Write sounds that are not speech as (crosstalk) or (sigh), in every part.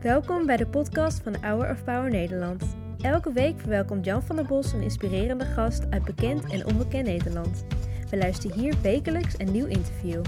Welkom bij de podcast van Hour of Power Nederland. Elke week verwelkomt Jan van der Bos een inspirerende gast uit bekend en onbekend Nederland. We luisteren hier wekelijks een nieuw interview.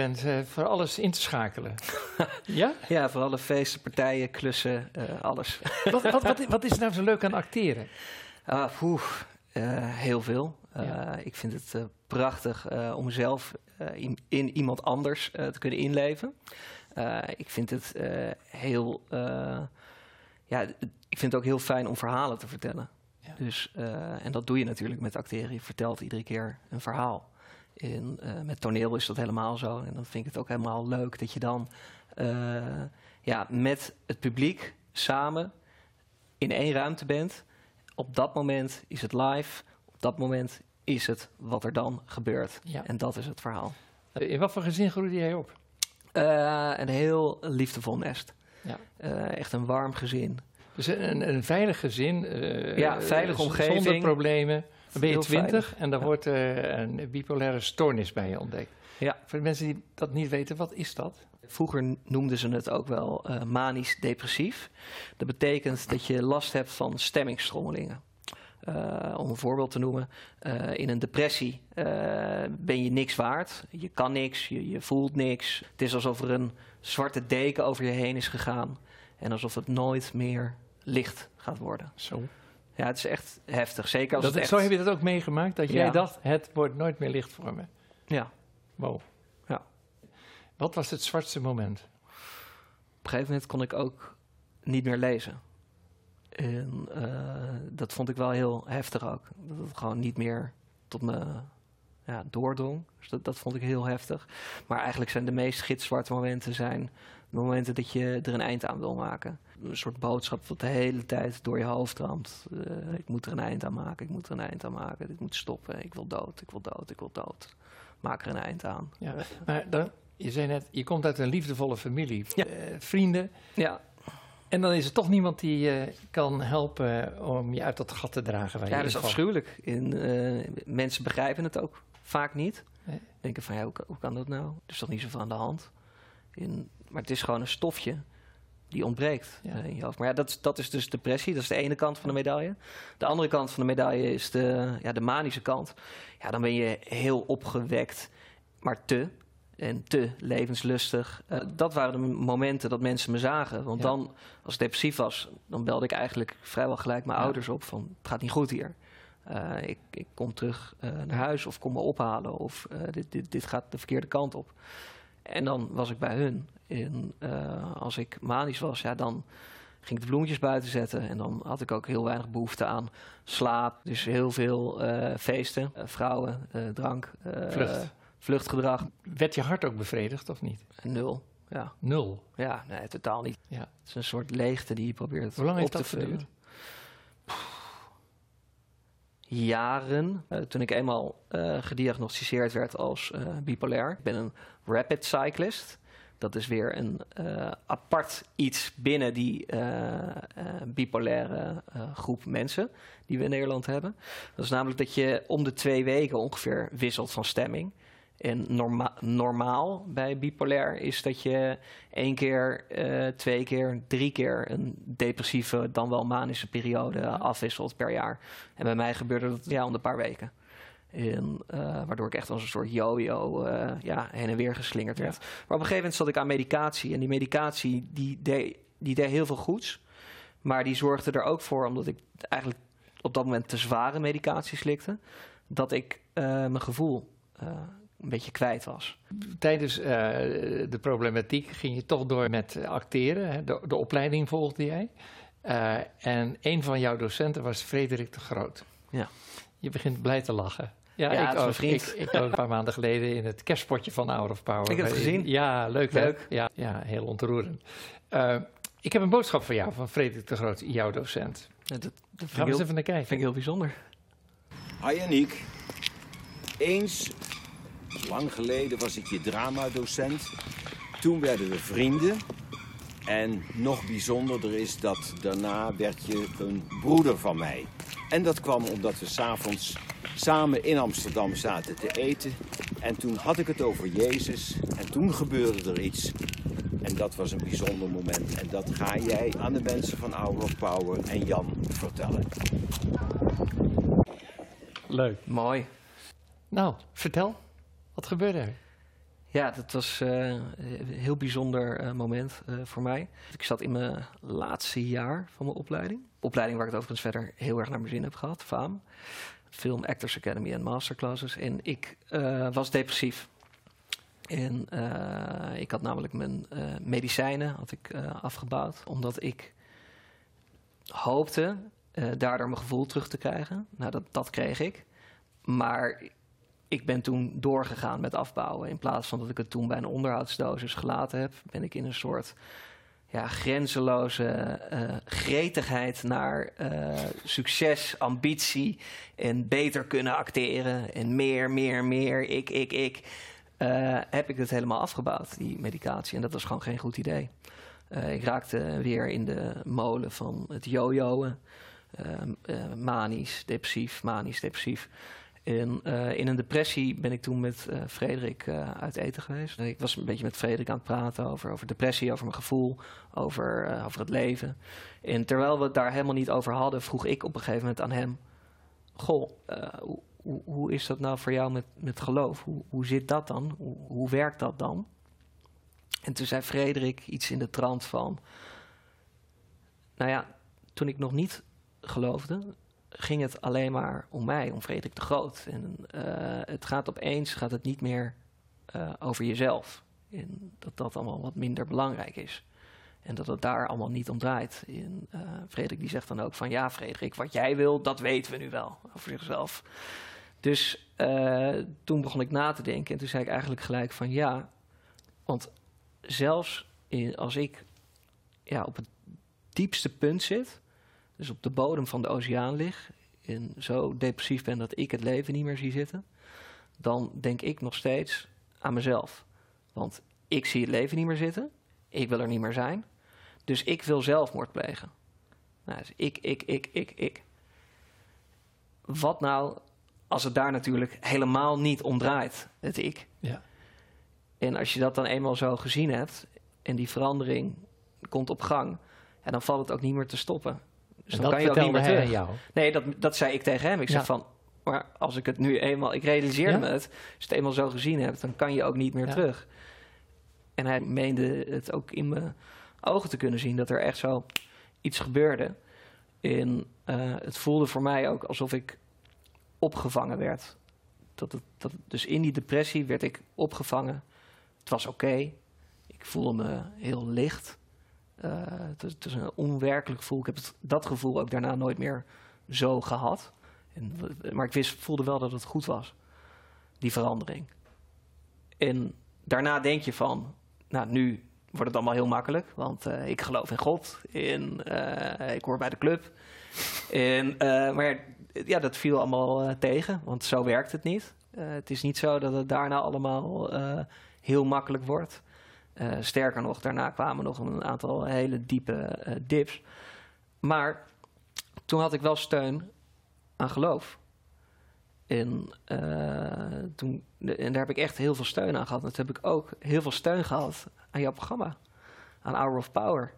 Bent eh, voor alles in te schakelen. (laughs) ja? Ja, voor alle feesten, partijen, klussen, eh, alles. (laughs) Wat, wat, wat, wat is er nou zo leuk aan acteren? Ah, eh, heel veel. Ja. Ik vind het prachtig om mezelf eh, in, in iemand anders te kunnen inleven. Ik vind het heel... ja, ik vind het ook heel fijn om verhalen te vertellen. Ja. Dus, en dat doe je natuurlijk met acteren. Je vertelt iedere keer een verhaal. En, eh, met toneel is dat helemaal zo. En dan vind ik het ook helemaal leuk dat je dan eh, ja, met het publiek samen in één ruimte bent. Op dat moment is het live. Op dat moment is het wat er dan gebeurt. Ja. En dat is het verhaal. In wat voor gezin groeide jij op? Eh, een heel liefdevol nest. Ja. Eh, echt een warm gezin. Dus een, een veilig gezin. eh, Ja, veilige omgeving. Zonder problemen. Dan ben je twintig en dan ja. wordt eh, een bipolaire stoornis bij je ontdekt. Ja. Voor de mensen die dat niet weten, wat is dat? Vroeger noemden ze het ook wel eh, manisch-depressief. Dat betekent dat je last hebt van stemmingstrommelingen. Eh, om een voorbeeld te noemen, in een depressie ben je niks waard. Je kan niks, je, je voelt niks. Het is alsof er een zwarte deken over je heen is gegaan. En alsof het nooit meer licht gaat worden. Zo. Ja, het is echt heftig. Zeker als Dat, het echt... Zo heb je dat ook meegemaakt, dat jij Ja. dacht, het wordt nooit meer licht voor me. Ja. Wow. Ja. Wat was het zwartste moment? Op een gegeven moment kon ik ook niet meer lezen. En eh, dat vond ik wel heel heftig ook. Dat het gewoon niet meer tot me ja, doordrong. Dus dat, dat vond ik heel heftig. Maar eigenlijk zijn de meest gitzwarte momenten zijn de momenten dat je er een eind aan wil maken. Een soort boodschap wat de hele tijd door je hoofd ramt. Eh, ik moet er een eind aan maken, ik moet er een eind aan maken. Dit moet stoppen, ik wil dood, ik wil dood, ik wil dood. Maak er een eind aan. Ja. Maar dan, je zei net, je komt uit een liefdevolle familie, Ja. eh, vrienden. Ja, En dan is er toch niemand die je kan helpen om je uit dat gat te dragen. Waar Ja, je dat is in afschuwelijk. En, eh, mensen begrijpen het ook vaak niet. Nee. Denken van, ja, hoe, kan- hoe kan dat nou? Er is toch niet zoveel aan de hand? En, maar het is gewoon een stofje die ontbreekt Ja. eh, in je hoofd. Maar ja, dat, is- dat is dus depressie. Dat is de ene kant van de medaille. De andere kant van de medaille is de, ja, de manische kant. Ja, dan ben je heel opgewekt, maar te. En te levenslustig. Eh, dat waren de momenten dat mensen me zagen. Want Ja. dan, als ik depressief was, dan belde ik eigenlijk vrijwel gelijk mijn Ja. ouders op van... het gaat niet goed hier. Eh, ik, ik kom terug naar huis of kom me ophalen. Of dit, dit, dit gaat de verkeerde kant op. En dan was ik bij hun. En eh, als ik manisch was, ja, dan ging ik de bloemetjes buiten zetten. En dan had ik ook heel weinig behoefte aan slaap. Dus heel veel eh, feesten, eh, vrouwen, drank, Vlucht. vluchtgedrag. Werd je hart ook bevredigd of niet? Nul. Ja, Nul. ja nee, totaal niet. Ja. Het is een soort leegte die je probeert Hoe lang op heeft te dat vullen. Jaren. Eh, toen ik eenmaal eh, gediagnosticeerd werd als eh, bipolair. Ik ben een rapid cyclist. Dat is weer een apart iets binnen die bipolaire groep mensen die we in Nederland hebben. Dat is namelijk dat je om de twee weken ongeveer wisselt van stemming. En norma- normaal bij bipolair is dat je één keer, eh, twee keer, drie keer een depressieve, dan wel manische periode afwisselt per jaar. En bij mij gebeurde dat ja, om de paar weken. En, eh, waardoor ik echt als een soort yo-yo eh, ja, heen en weer geslingerd werd. Maar op een gegeven moment zat ik aan medicatie. En die medicatie die deed, die deed heel veel goeds. Maar die zorgde er ook voor, omdat ik eigenlijk op dat moment te zware medicatie slikte, dat ik mijn gevoel een beetje kwijt was. Tijdens eh, de problematiek ging je toch door met acteren. Hè? De, de opleiding volgde jij. Eh, en een van jouw docenten was Frederik de Groot. Ja. Je begint blij te lachen. Ja, Ja, ik, ook. Ik, ik ook een paar maanden geleden in het kerstpotje van Hour of Power. Ik heb het gezien. Ja, leuk. hè? Leuk. Ja, ja, heel ontroerend. Eh, ik heb een boodschap voor jou, van Frederik de Groot, jouw docent. Ja, Dat, dat Gaan we eens even naar kijken. vind ik heel bijzonder. Hi Aniek. Eens, lang geleden, was ik je dramadocent. Toen werden we vrienden. En nog bijzonderder is dat daarna werd je een broeder van mij. En dat kwam omdat we s'avonds samen in Amsterdam zaten te eten. En toen had ik het over Jezus. En toen gebeurde er iets. En dat was een bijzonder moment. En dat ga jij aan de mensen van Hour of Power en Jan vertellen. Leuk. Mooi. Nou, vertel. Wat gebeurde er? Ja, dat was eh, een heel bijzonder eh, moment eh, voor mij. Ik zat in mijn laatste jaar van mijn opleiding. Opleiding waar ik het overigens verder heel erg naar mijn zin heb gehad, faam. Film Actors Academy en Masterclasses. En ik was depressief. En ik had namelijk mijn medicijnen had ik, afgebouwd. Omdat ik hoopte daardoor mijn gevoel terug te krijgen. Nou, dat, dat kreeg ik. Maar ik ben toen doorgegaan met afbouwen. In plaats van dat ik het toen bij een onderhoudsdosis gelaten heb, ben ik in een soort ja, grenzeloze eh, gretigheid naar eh, succes, ambitie en beter kunnen acteren en meer, meer, meer, ik, ik, ik. eh, heb ik het helemaal afgebouwd, die medicatie. En dat was gewoon geen goed idee. Ik raakte weer in de molen van het jojoen. Eh, eh, manisch, depressief, manisch, depressief. En eh, in een depressie ben ik toen met eh, Frederik eh, uit eten geweest. Ik was een beetje met Frederik aan het praten over, over depressie, over mijn gevoel, over, over het leven. En terwijl we het daar helemaal niet over hadden, vroeg ik op een gegeven moment aan hem: Goh, hoe, hoe, hoe is dat nou voor jou met, met geloof? Hoe, hoe zit dat dan? Hoe, hoe werkt dat dan? En toen zei Frederik iets in de trant van: Nou ja, toen ik nog niet geloofde, ging het alleen maar om mij, om Frederik de Groot. En eh, het gaat opeens gaat het niet meer eh, over jezelf. En dat dat allemaal wat minder belangrijk is. En dat het daar allemaal niet om draait. En eh, Frederik die zegt dan ook van... ja, Frederik, wat jij wil, dat weten we nu wel over zichzelf. Dus toen begon ik na te denken. En toen zei ik eigenlijk gelijk van ja... want zelfs als ik ja, op het diepste punt zit... dus op de bodem van de oceaan lig... en zo depressief ben dat ik het leven niet meer zie zitten... dan denk ik nog steeds aan mezelf. Want ik zie het leven niet meer zitten... Ik wil er niet meer zijn. Dus ik wil zelfmoord plegen. Nou, dus ik, ik, ik, ik, ik. Wat nou als het daar natuurlijk helemaal niet om draait, het ik. Ja. En als je dat dan eenmaal zo gezien hebt en die verandering komt op gang, en dan valt het ook niet meer te stoppen. Dus En dan dat kan je ook niet meer terug. jou. Nee, dat, dat zei ik tegen hem. Ik zeg Ja. van, maar als ik het nu eenmaal, ik realiseerde Ja? me het, als je het eenmaal zo gezien hebt, dan kan je ook niet meer Ja. terug. En hij meende het ook in mijn ogen te kunnen zien dat er echt zo iets gebeurde. En eh, het voelde voor mij ook alsof ik opgevangen werd. Dat het, dat, dus in die depressie werd ik opgevangen. Het was oké. Ik voelde me heel licht. Eh, het, het is een onwerkelijk gevoel. Ik heb het, dat gevoel ook daarna nooit meer zo gehad. En, maar ik wist, voelde wel dat het goed was, die verandering. En daarna denk je van, nou nu wordt het allemaal heel makkelijk, want eh, ik geloof in God en eh, ik hoor bij de club. En, maar ja, dat viel allemaal tegen, want zo werkt het niet. Het is niet zo dat het daarna allemaal heel makkelijk wordt. Eh, sterker nog, daarna kwamen nog een aantal hele diepe eh, dips. Maar toen had ik wel steun aan geloof. En, eh, toen, en daar heb ik echt heel veel steun aan gehad. En toen heb ik ook heel veel steun gehad aan jouw programma. Aan Hour of Power.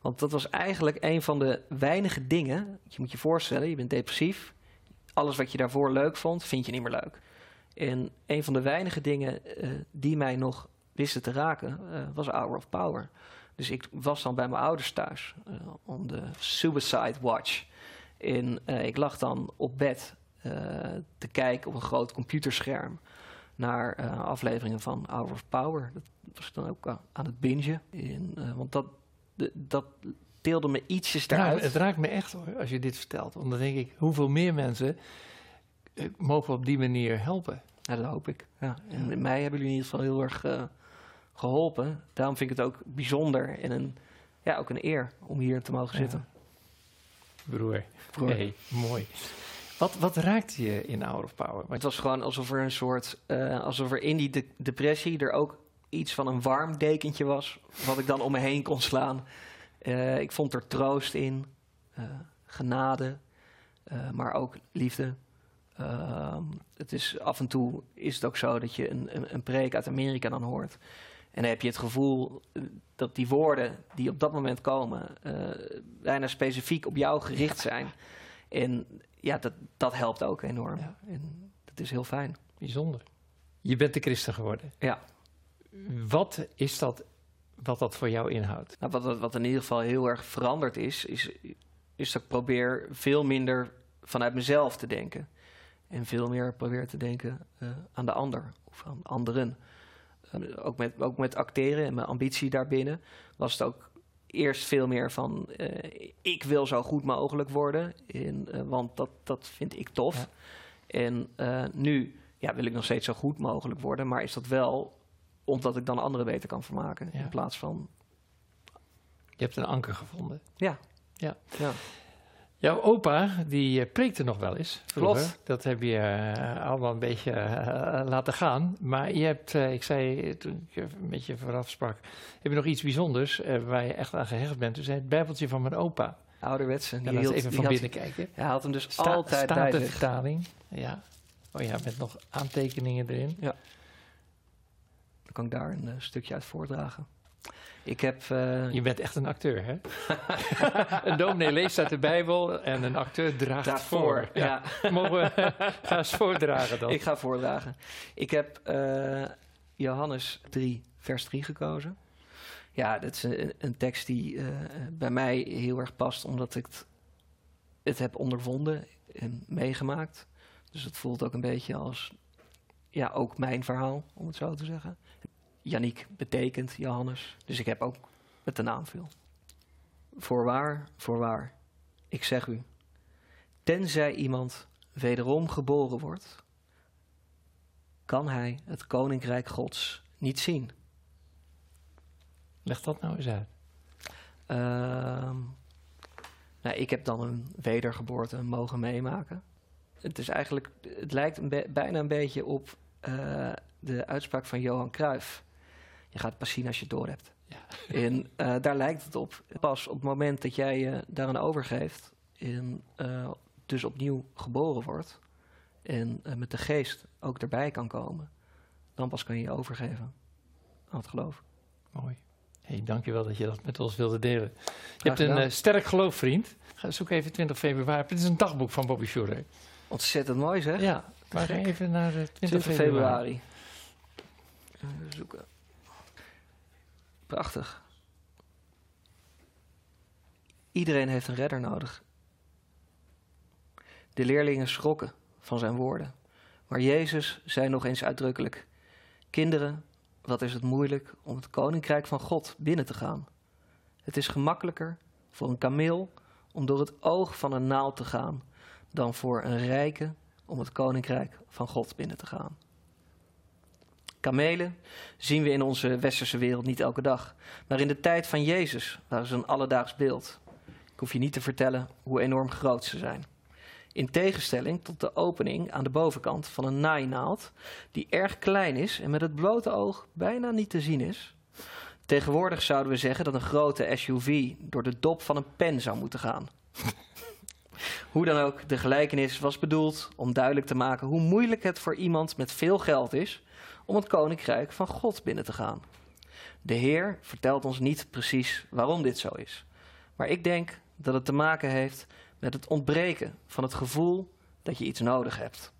Want dat was eigenlijk een van de weinige dingen. Je moet je voorstellen, je bent depressief. Alles wat je daarvoor leuk vond, vind je niet meer leuk. En een van de weinige dingen die mij nog wisten te raken, eh, was Hour of Power. Dus ik was dan bij mijn ouders thuis, eh on de Suicide Watch. En eh, ik lag dan op bed te kijken op een groot computerscherm naar afleveringen van Hour of Power. Dat was ik dan ook aan het bingen. En, want dat, de- dat speelde me ietsjes eruit. het raakt me echt hoor, als je dit vertelt. Want dan denk ik, hoeveel meer mensen mogen we op die manier helpen? Ja, dat hoop ik. Ja. En mij hebben jullie in ieder geval heel erg geholpen. Daarom vind ik het ook bijzonder en een, ja, ook een eer om hier te mogen Ja. zitten. Broer, Broer. hey, mooi. Wat, wat raakte je in Hour of Power? Het was gewoon alsof er een soort, eh, alsof er in die de- depressie er ook iets van een warm dekentje was, wat ik dan om me heen kon slaan. Eh, ik vond er troost in, eh, genade, maar ook liefde. Ehm, het is af en toe is het ook zo dat je een, een, een preek uit Amerika dan hoort. En dan heb je het gevoel eh, dat die woorden die op dat moment komen, eh, bijna specifiek op jou gericht zijn. En ja, dat, dat helpt ook enorm. Ja. En dat is heel fijn. bijzonder. Je bent de christen geworden. Ja. Wat is dat, wat dat voor jou inhoudt? Nou, wat, wat, wat in ieder geval heel erg veranderd is, is, is dat ik probeer veel minder vanuit mezelf te denken. En veel meer probeer te denken eh, aan de ander of aan anderen. Eh, ook, met, ook met acteren en mijn ambitie daarbinnen was het ook eerst veel meer van... eh, ik wil zo goed mogelijk worden, in, eh, want dat, dat vind ik tof. Ja. En nu ja, wil ik nog steeds zo goed mogelijk worden, maar is dat wel omdat ik dan anderen beter kan vermaken. Ja. In plaats van Je hebt een anker gevonden. ja. Ja. ja. Jouw opa, die eh, preekte nog wel eens. vroeger. Klopt. Dat heb je eh, allemaal een beetje eh, laten gaan. Maar je hebt, ik zei toen ik een beetje vooraf sprak, heb je nog iets bijzonders waar je echt aan gehecht bent. Dus het bijbeltje van mijn opa. Ouderwetse. Die Ja, laten we hield, even die van had- binnen kijken. Hij had hem dus Sta, altijd bij zich. Statenvertaling. Ja. Oh ja, met nog aantekeningen erin. Dan kan ik daar een stukje uit voordragen. Ik heb... eh, Je bent echt een acteur, hè? (laughs) een dominee leest uit de Bijbel en een acteur draagt daarvoor. voor. Ja. Mogen we (laughs) ga eens voordragen dan? ik ga voordragen. Ik heb eh, Johannes 3, vers 3 gekozen. Ja, dat is een, een tekst die eh, bij mij heel erg past, omdat ik het, het heb ondervonden en meegemaakt. Dus het voelt ook een beetje als, ja, ook mijn verhaal, om het zo te zeggen. Yannick betekent Johannes, dus ik heb ook met de naam veel. Voorwaar, voorwaar, ik zeg u, tenzij iemand wederom geboren wordt, kan hij het koninkrijk Gods niet zien. Leg dat nou eens uit. Ehm, nou, ik heb dan een wedergeboorte mogen meemaken. Het is eigenlijk, het lijkt een bijna een beetje op eh, de uitspraak van Johan Cruijff. Je gaat het pas zien als je het door hebt. Ja. (laughs) En eh, daar lijkt het op. Pas op het moment dat jij je daaraan overgeeft en eh, dus opnieuw geboren wordt en eh, met de geest ook erbij kan komen, dan pas kan je je overgeven aan het geloof. Mooi. Hey, dankjewel dat je dat met ons wilde delen. Je hebt een sterk geloof, vriend. Ga zoek even 20 februari. Dit is een dagboek van Bobby Schurer. Ontzettend mooi zeg. Ja, maar even naar eh, 20, 20 februari. februari. Even zoeken. Prachtig. Iedereen heeft een redder nodig. De leerlingen schrokken van zijn woorden. Maar Jezus zei nog eens uitdrukkelijk: Kinderen, wat is het moeilijk om het koninkrijk van God binnen te gaan? Het is gemakkelijker voor een kameel om door het oog van een naald te gaan, dan voor een rijke om het koninkrijk van God binnen te gaan. Kamelen zien we in onze westerse wereld niet elke dag, maar in de tijd van Jezus waren ze een alledaags beeld. Ik hoef je niet te vertellen hoe enorm groot ze zijn. In tegenstelling tot de opening aan de bovenkant van een naainaald, die erg klein is en met het blote oog bijna niet te zien is. Tegenwoordig zouden we zeggen dat een grote SUV door de dop van een pen zou moeten gaan. (laughs) Hoe dan ook, de gelijkenis was bedoeld om duidelijk te maken hoe moeilijk het voor iemand met veel geld is om het koninkrijk van God binnen te gaan. De Heer vertelt ons niet precies waarom dit zo is, maar ik denk dat het te maken heeft met het ontbreken van het gevoel dat je iets nodig hebt.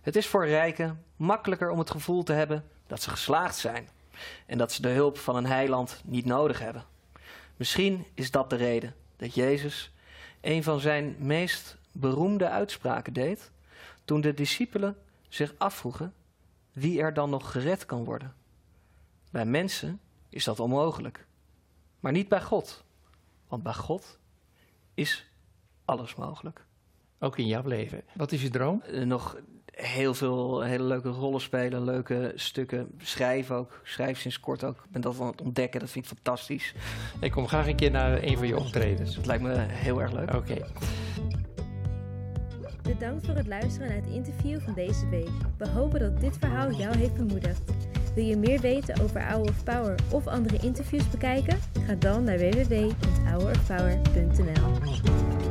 Het is voor rijken makkelijker om het gevoel te hebben dat ze geslaagd zijn en dat ze de hulp van een heiland niet nodig hebben. Misschien is dat de reden dat Jezus een van zijn meest beroemde uitspraken deed toen de discipelen zich afvroegen wie er dan nog gered kan worden. Bij mensen is dat onmogelijk, maar niet bij God. Want bij God is alles mogelijk. Ook in jouw leven. Wat is je droom? Eh, nog heel veel hele leuke rollen spelen, leuke stukken schrijven ook. Schrijf sinds kort ook. Ik ben dat aan het ontdekken, dat vind ik fantastisch. Ik kom graag een keer naar een van je optredens. Dat lijkt me heel erg leuk. Oké. Bedankt voor het luisteren naar het interview van deze week. We hopen dat dit verhaal jou heeft bemoedigd. Wil je meer weten over Hour of Power of andere interviews bekijken? Ga dan naar www.hourofpower.nl